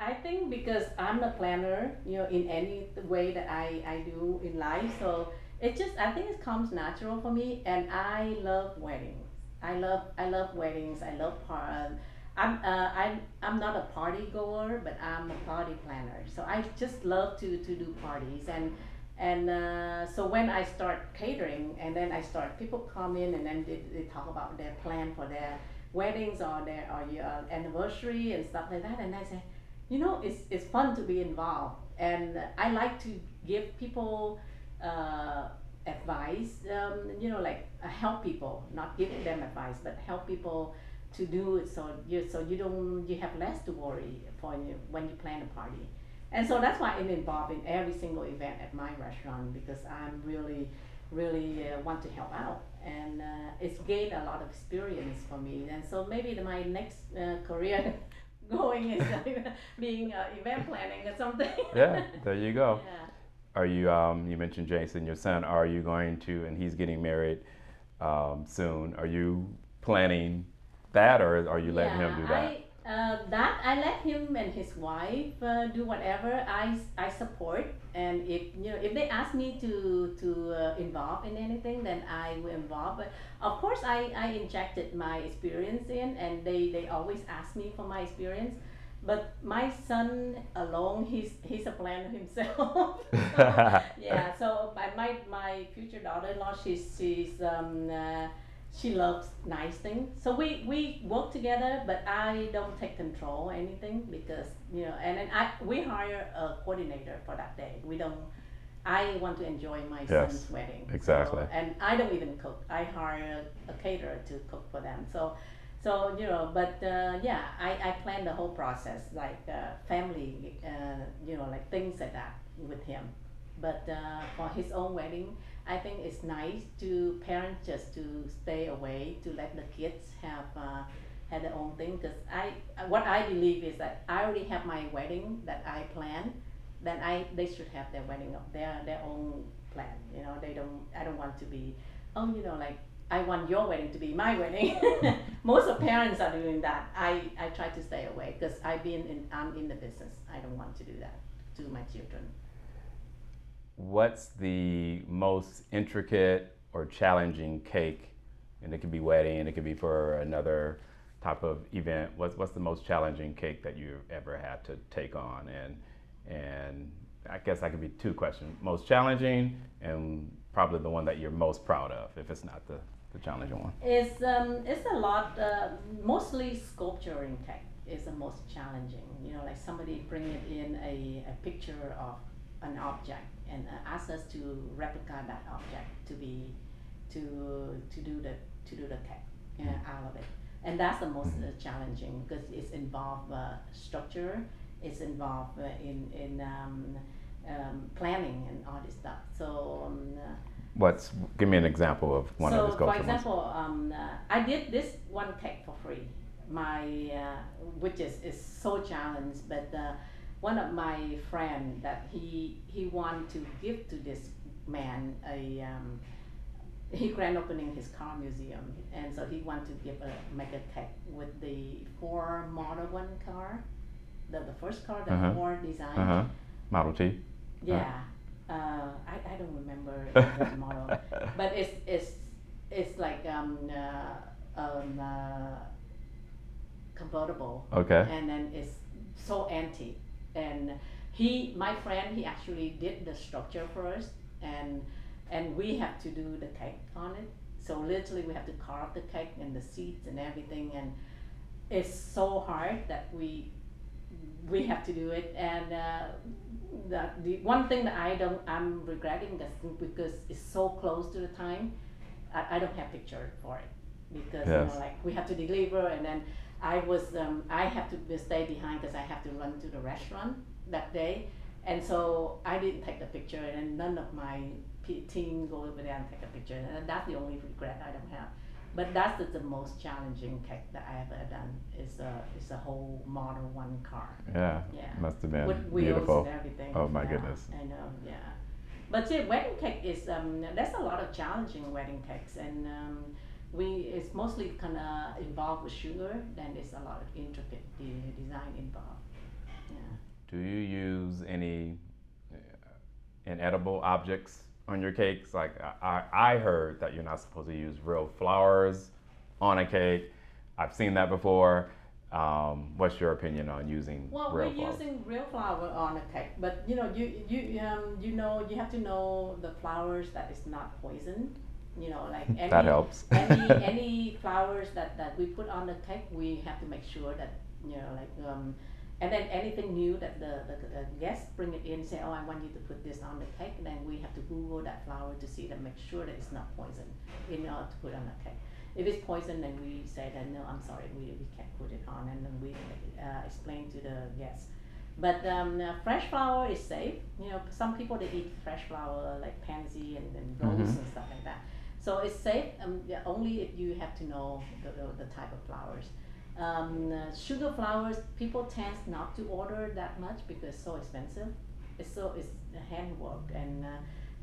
I think because I'm a planner, you know, in any way that I, I do in life, so it just I think it comes natural for me, and I love weddings. I love I love weddings. I love par. I'm uh, I'm I'm not a party goer, but I'm a party planner. So I just love to to do parties and. And uh, so when I start catering, and then I start, people come in and then they, they talk about their plan for their weddings or their or your anniversary and stuff like that, and I say, you know, it's, it's fun to be involved. And I like to give people uh, advice, um, you know, like uh, help people, not give them advice, but help people to do it so you so you don't you have less to worry for you when you plan a party. And so that's why I'm involved in every single event at my restaurant because I'm really, really uh, want to help out. And uh, it's gained a lot of experience for me. And so maybe the, my next uh, career [laughs] going is [laughs] being uh, event planning or something. [laughs] yeah, there you go. Yeah. Are you? Um, you mentioned Jason, your son. Are you going to? And he's getting married um, soon. Are you planning that, or are you letting yeah, him do that? I, uh, that I let him and his wife uh, do whatever I, I support. And if you know if they ask me to to uh, involve in anything then I will involve. But of course I, I injected my experience in and they, they always ask me for my experience. But my son alone he's he's a planner himself. [laughs] So, [laughs] yeah so my, my future daughter-in-law she's she's um, uh, she loves nice things. So we, we work together, but I don't take control or anything because you know. And then I we hire a coordinator for that day. We don't. I want to enjoy my Yes, son's wedding. exactly. So, and I don't even cook. I hire a caterer to cook for them. So, so you know. But uh, yeah, I, I plan the whole process like uh, family, uh, you know, like things like that with him. But uh, for his own wedding, I think it's nice to parents just to stay away to let the kids have uh, have their own thing. Because I what I believe is that I already have my wedding that I plan. Then I they should have their wedding their their own plan. You know they don't I don't want to be oh you know like I want your wedding to be my wedding. [laughs] Most of parents are doing that. I, I try to stay away because I've been in I'm in the business. I don't want to do that to my children what's the most intricate or challenging cake? And it could be wedding, it could be for another type of event. What's what's the most challenging cake that you've ever had to take on? And and I guess that could be two questions: most challenging, and probably the one that you're most proud of, if it's not the, the challenging one. It's um it's a lot. Uh, mostly sculpturing cake is the most challenging. You know, like somebody bringing in a, a picture of an object and uh, ask us to replicate that object to be to to do the to do the cake uh, out of it, and that's the most uh, challenging because it's involved uh, structure, it's involved uh, in in um, um, planning and all this stuff. So. Um, uh, What's give me an example of one so of the sculpture for example, um, uh, I did this one tech for free. My uh, which is, is so challenged, but uh, one of my friend that he he wanted to give to this man a um, he grand opening his car museum, and so he wanted to give a make a cake with the four Model One car, the the first car, the Uh-huh. Ford design. Uh huh. Model T. Yeah, uh, I, I don't remember [laughs] the model, but it's it's it's like um, uh, um, uh, convertible, Okay. and then it's so antique. And he, my friend, he actually did the structure first, and and we have to do the cake on it. So literally, we have to carve the cake and the seats and everything, and it's so hard that we we have to do it. And uh, the the one thing that I don't I'm regretting is because it's so close to the time, I, I don't have picture for it because you know like we have to deliver and then I was um, I have to stay behind because I have to run to the restaurant that day, and so I didn't take the picture, and none of my p- team go over there and take a picture, and that's the only regret I don't have. But that's the, the most challenging cake that I have ever done. Is a is a whole Model One car. Yeah. Yeah. Must have been With wheels beautiful. and everything. Oh, my Yeah, goodness. I know, yeah. But see, wedding cake is um, there's a lot of challenging wedding cakes, and um, we it's mostly kind of involved with sugar. Then there's a lot of intricate de- design involved. Yeah. Do you use any uh, inedible objects on your cakes? Like I, I heard that you're not supposed to use real flowers on a cake. I've seen that before. Um, what's your opinion on using Well, real we're flowers? using real flour on a cake, but you know, you you um, you know, you have to know the flowers that is not poison. You know, like [laughs] any that helps. [laughs] any [laughs] any flowers that, that we put on the cake, we have to make sure that you know, like um, and then anything new that the, the, the guests bring it in, say, oh, I want you to put this on the cake, and then we have to Google that flower to see that, make sure that it's not poison in order to put on the cake. If it's poison, then we say that no, I'm sorry, we, we can't put it on, and then we uh, explain to the guests. But um, uh, fresh flower is safe. You know, some people they eat fresh flower like pansy and, and rose Mhm. and stuff like that. So it's safe um, yeah, only if you have to know the, the, the type of flowers. Um, uh, sugar flowers, people tend not to order that much because it's so expensive. It's so it's handwork, and uh,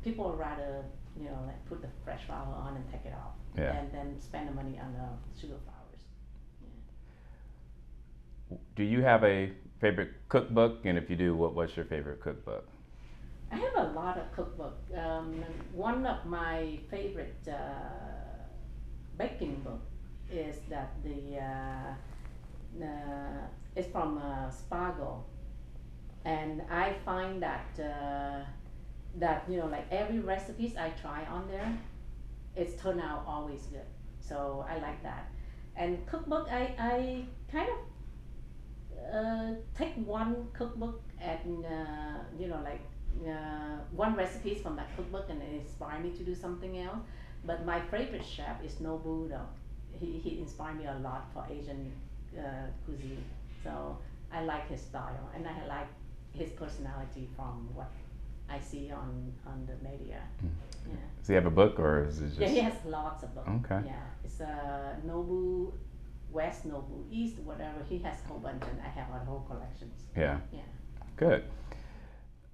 people rather you know like put the fresh flower on and take it off, Yeah. and then spend the money on the sugar flowers. Do you have a favorite cookbook? And if you do, what what's your favorite cookbook? I have a lot of cookbook. Um, one of my favorite uh, baking book is that the uh, uh, it's from uh, Spago, and I find that uh, that you know like every recipes I try on there, it's turned out always good. So I like that. And cookbook, I I kind of uh, take one cookbook and uh, you know like uh, one recipes from that cookbook and it inspired me to do something else. But my favorite chef is Nobu though. He, he inspired me a lot for Asian uh, cuisine. So I like his style and I like his personality from what I see on, on the media. Yeah. Does he have a book or is it just Yeah, he has lots of books. Okay. Yeah, it's uh, Nobu, West Nobu, East, whatever. He has a whole bunch, and I have a whole collections. Yeah. Yeah. Good.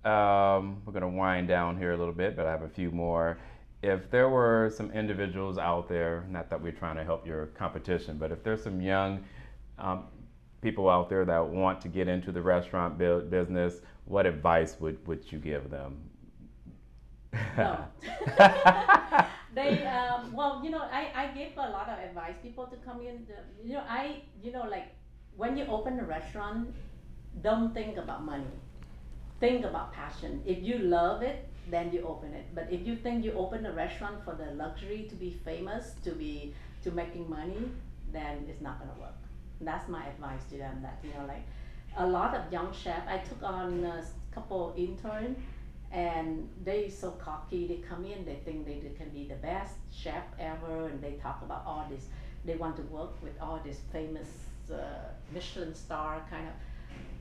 Um, we're going to wind down here a little bit, but I have a few more. If there were some individuals out there, not that we're trying to help your competition, but if there's some young um, people out there that want to get into the restaurant bu- business, what advice would, would you give them? No. [laughs] [laughs] they um, well, you know, I, I give a lot of advice people to come in. The, you know, I you know like when you open a restaurant, don't think about money. Think about passion. If you love it, then you open it. But if you think you open a restaurant for the luxury to be famous, to be to making money, then it's not gonna work. That's my advice to them. That you know, like a lot of young chef, I took on a couple intern, and they so cocky. They come in, they think they, can be the best chef ever, and they talk about all this. They want to work with all this famous uh, Michelin star kind of.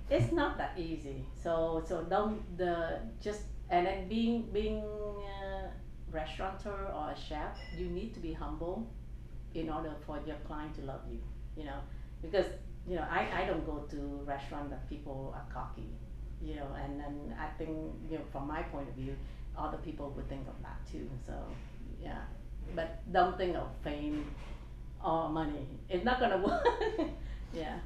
It's not that easy. So so don't the just and then being being a restaurateur or a chef, you need to be humble in order for your client to love you. You know, because you know I, I don't go to restaurant that people are cocky you know, and then I think, you know, from my point of view, other people would think of that too, so, yeah. But don't think of fame or money, it's not gonna [laughs] work, yeah.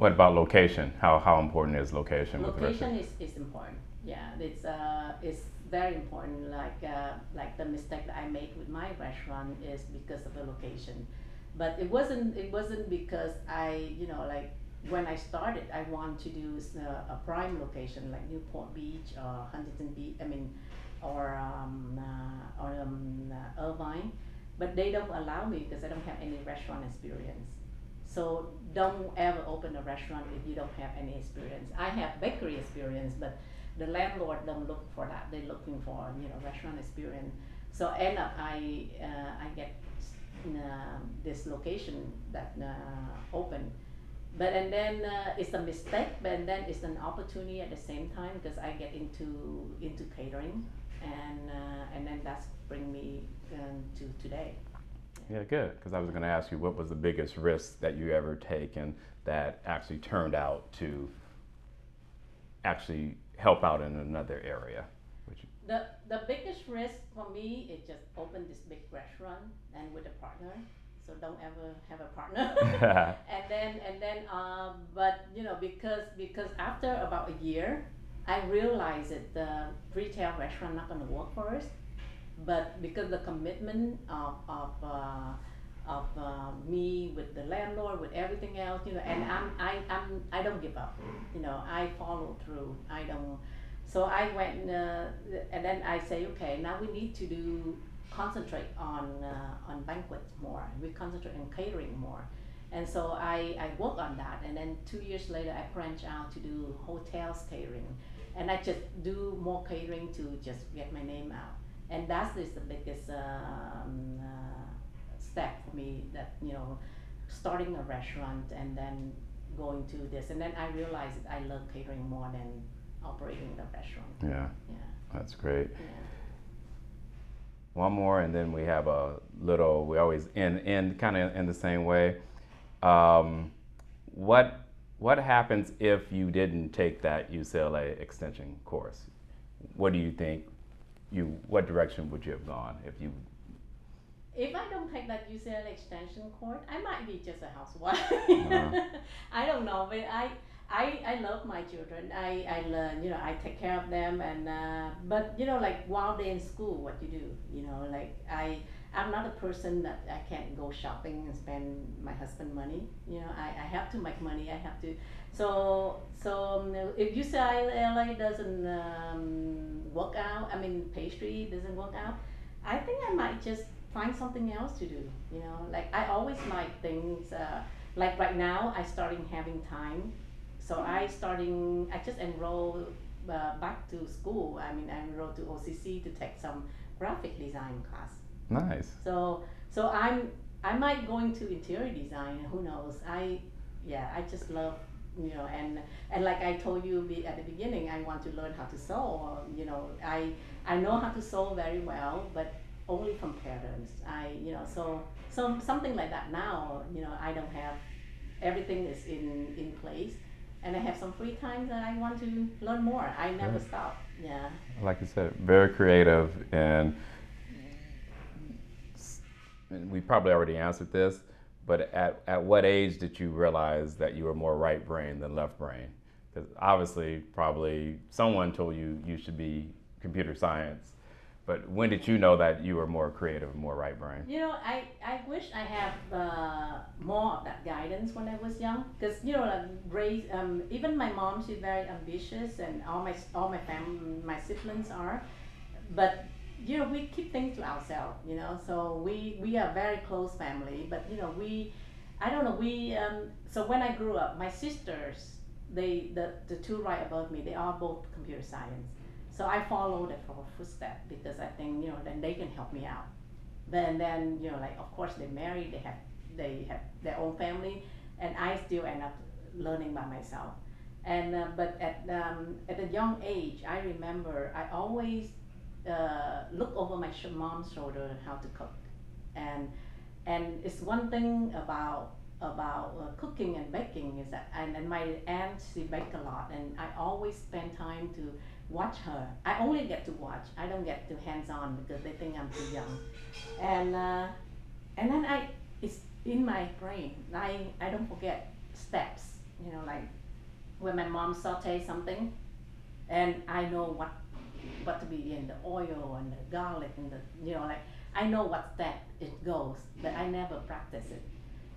What about location? How, how important is location? Location is, is important, yeah, it's, uh, it's very important, like, uh, like the mistake that I made with my restaurant is because of the location. But it wasn't, it wasn't because I, you know, like, when I started, I want to do a prime location like Newport Beach or Huntington Beach. I mean, or um, uh, or um, uh, Irvine, but they don't allow me because I don't have any restaurant experience. So don't ever open a restaurant if you don't have any experience. I have bakery experience, but the landlord don't look for that. They're looking for you know restaurant experience. So end up I uh, I get uh, this location that uh, open but and then uh, it's a mistake but then it's an opportunity at the same time because i get into into catering and uh, and then that's bring me um, to today Yeah, good. Because I was going to ask you, what was the biggest risk that you ever taken that actually turned out to actually help out in another area? Which, the the biggest risk for me is just open this big restaurant and with a partner so don't ever have a partner [laughs] [laughs] and then and then um, but you know because because after about a year i realized that the retail restaurant not going to work for us but because the commitment of of uh, of uh, me with the landlord with everything else you know and i'm i i'm i don't give up you know i follow through i don't so i went uh, and then i say okay now we need to do concentrate on uh, on banquets more. We concentrate on catering more, and so I, I work on that. And then two years later, I branch out to do hotels catering, and I just do more catering to just get my name out. And that is the biggest um, uh, step for me. That you know, starting a restaurant and then going to this, and then I realized that I love catering more than operating the restaurant. yeah, Yeah, that's great. yeah. One more, and then we have a little. We always end end kind of in the same way. Um, what what happens if you didn't take that UCLA extension course? What do you think? You what direction would you have gone if you? If I don't take that UCLA extension course, I might be just a housewife. Uh-huh. [laughs] I don't know, but I, I, I love my children. I, I learn, you know, I take care of them, and uh, but you know, like while they're in school, what you do, you know, like I, I'm not a person that I can't go shopping and spend my husband money. You know, I, I have to make money. I have to. So so um, if UCLA doesn't um, work out, I mean pastry doesn't work out, I think I might just find something else to do. You know, like I always like things. Uh, like right now, I starting having time, so I starting. I just enroll uh, back to school. I mean, I enrolled to OCC to take some graphic design class. Nice. So so I'm I might go into interior design. Who knows? I yeah. I just love you know and and like I told you be, at the beginning, I want to learn how to sew. You know, I I know how to sew very well, but only from patterns. I you know so so something like that now. You know, I don't have everything is in in place. And I have some free time that I want to learn more. I never stop. Yeah. Like you said, very creative, and and we probably already answered this. But at, at what age did you realize that you were more right brain than left brain? Because obviously, probably someone told you you should be computer science. But when did you know that you were more creative, and more right brain? You know, I, I wish I have uh, more of that guidance when I was young, because you know, like raise, um, even my mom, she's very ambitious, and all my all my fam, my siblings are, but you know, we keep things to ourselves, you know. So we we are very close family, but you know, we, I don't know, we. Um, so when I grew up, my sisters, they the the two right above me, they are both computer science. So I follow their footsteps because I think you know then they can help me out. Then then you know like of course they married, they have they have their own family, and I still end up learning by myself. And uh, but at um, at a young age, I remember I always uh, look over my sh- mom's shoulder how to cook, and and it's one thing about about uh, cooking and baking is that and, and my aunt she baked a lot and I always spend time to watch her. I only get to watch. I don't get to hands on because they think I'm too young. And uh, and then I it's in my brain. I I don't forget steps. You know, like when my mom saute something, and I know what be in the oil and the garlic and the you know like I know what step it goes, but I never practice it.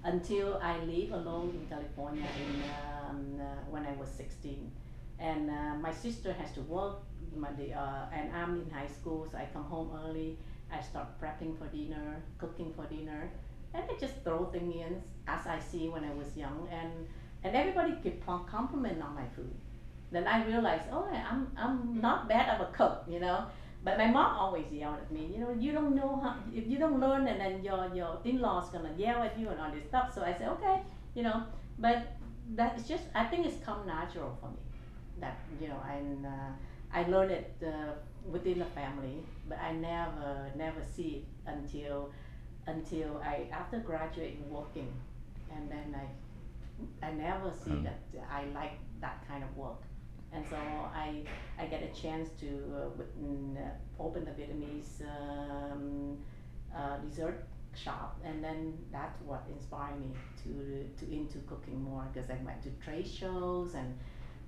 Until I live alone in California in um, uh, when I was 16 and uh, my sister has to work my, uh, and i'm in high school so i come home early. I start prepping for dinner cooking for dinner and i just throw things in as i see when i was young. And and everybody keep compliment on my food then i realized oh i'm i'm not bad of a cook you know? But my mom always yelled at me you know you don't know how if you don't learn and then your your in-laws gonna yell at you and all this stuff. So i said okay you know? But that's just i think it's come natural for me that you know and uh, I learned it uh, within the family, but I never never see it until until I after graduating working, and then I I never see mm. that I like that kind of work, and so I I get a chance to uh, uh, open the Vietnamese um, uh, dessert shop, and then that's what inspired me to to into cooking more because I went to trade shows and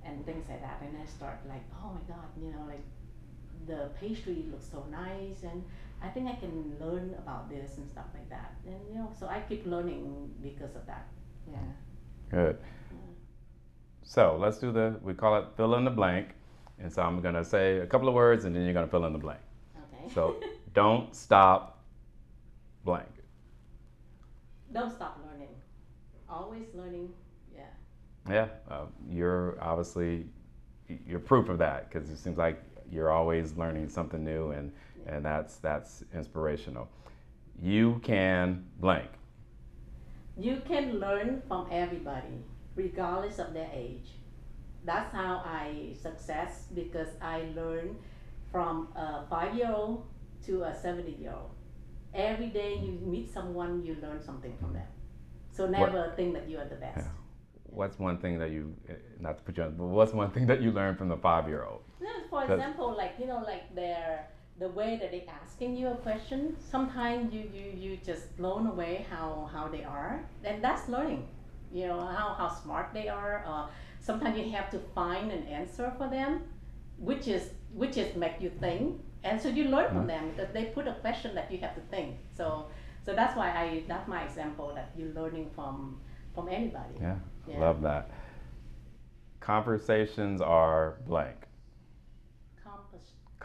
and things like that. And I start like, oh my God, you know, like the pastry looks so nice, and I think I can learn about this and stuff like that. And you know, so I keep learning because of that. Yeah. Good. So let's do the we call it fill in the blank, and so I'm gonna say a couple of words, and then you're gonna fill in the blank. Okay. So [laughs] don't stop blank. Don't stop learning. Always learning yeah, uh, you're obviously you're proof of that because it seems like you're always learning something new, and and that's that's inspirational. You can blank. You can learn from everybody, regardless of their age. That's how I success because I learn from a five-year-old to a seventy-year-old. Every day you meet someone, you learn something from them. So never what? think that you are the best. Yeah what's one thing that you eh, not to put you on, but what's one thing that you learned from the five year old? for example, like you know, like their the way that they're asking you a question. Sometimes you you you just blown away how how they are, and that's learning. You know how how smart they are. Uh, sometimes you have to find an answer for them, which is which is make you think, and so you learn mm-hmm. from them because they put a question that you have to think. So so that's why I that's my example that you're learning from from anybody. Yeah. Yeah. Love that. Conversations are blank.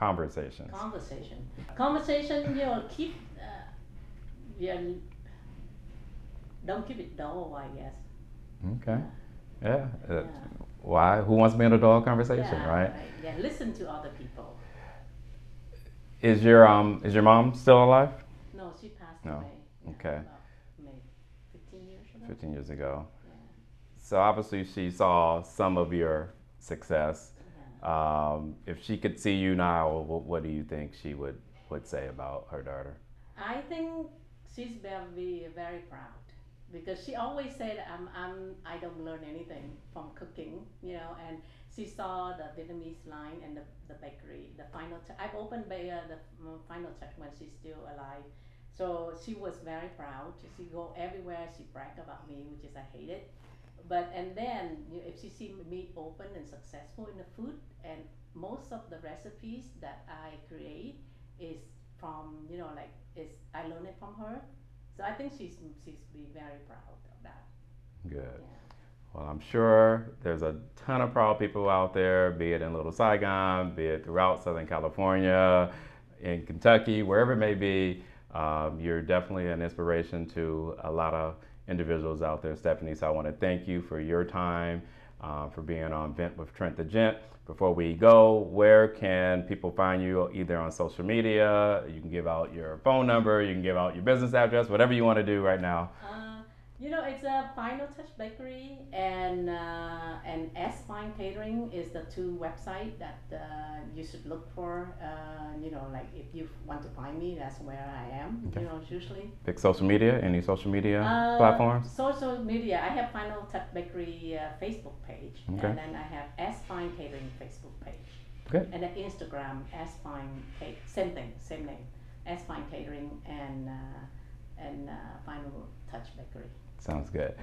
Conversations. Conversation. Conversation, you know, keep, uh, yeah, don't keep it dull, I guess. Okay. Yeah. yeah. Uh, why? Who wants to be in a dog conversation, yeah, right? right? Yeah, listen to other people. Is your um is your mom still alive? No, she passed no. away. Okay. About, 15 years ago. 15 years ago. So obviously she saw some of your success. Um, if she could see you now, what, what, do you think she would, would say about her daughter? I think she's very very proud because she always said I'm, I'm I don't learn anything from cooking, you know, and she saw the Vietnamese line and the, the bakery, the final. Check. I've opened uh, the final touch when she's still alive. So she was very proud. She go everywhere. She brag about me, which is I hate it but and then you, if she see me open and successful in the food and most of the recipes that i create is from you know like is i learned it from her so i think she's she's be very proud of that good yeah. Well, I'm sure there's a ton of proud people out there, be it in Little Saigon, be it throughout Southern California, in Kentucky, wherever it may be. Um, you're definitely an inspiration to a lot of individuals out there, Stephanie. So I want to thank you for your time, uh, for being on Vent with Trent the Gent. Before we go, where can people find you either on social media? You can give out your phone number, you can give out your business address, whatever you want to do right now. Uh, you know, it's a Final Touch Bakery and uh, and S Fine Catering is the two website that uh, you should look for. Uh, you know, like if you want to find me, that's where I am. Okay. You know, usually. Pick social media, any social media Uh, platforms? Social media. I have Final Touch Bakery uh, Facebook page, Okay. and then I have S Fine Catering Facebook page, Good. and then Instagram S Fine Cate- same thing, same name, S Fine Catering and uh, and uh, Final Touch Bakery. Sounds good.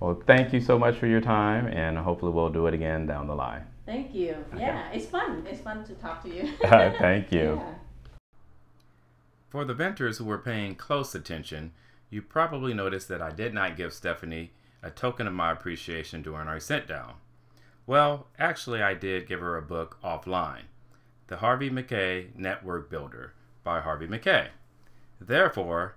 Well, thank you so much for your time, and hopefully we'll do it again down the line. Thank you. Yeah, it's fun. It's fun to talk to you. [laughs] [laughs] Uh, thank you. Yeah. For the venters who were paying close attention, you probably noticed that I did not give Stephanie a token of my appreciation during our sit down. Well, actually, I did give her a book offline The Harvey Mackay Network Builder by Harvey Mackay. Therefore,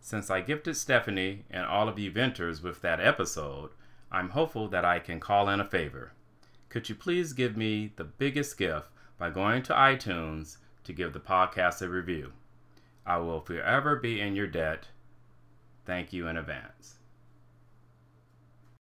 since I gifted Stephanie and all of you venters with that episode, I'm hopeful that I can call in a favor. Could you please give me the biggest gift by going to iTunes to give the podcast a review? I will forever be in your debt. Thank you in advance.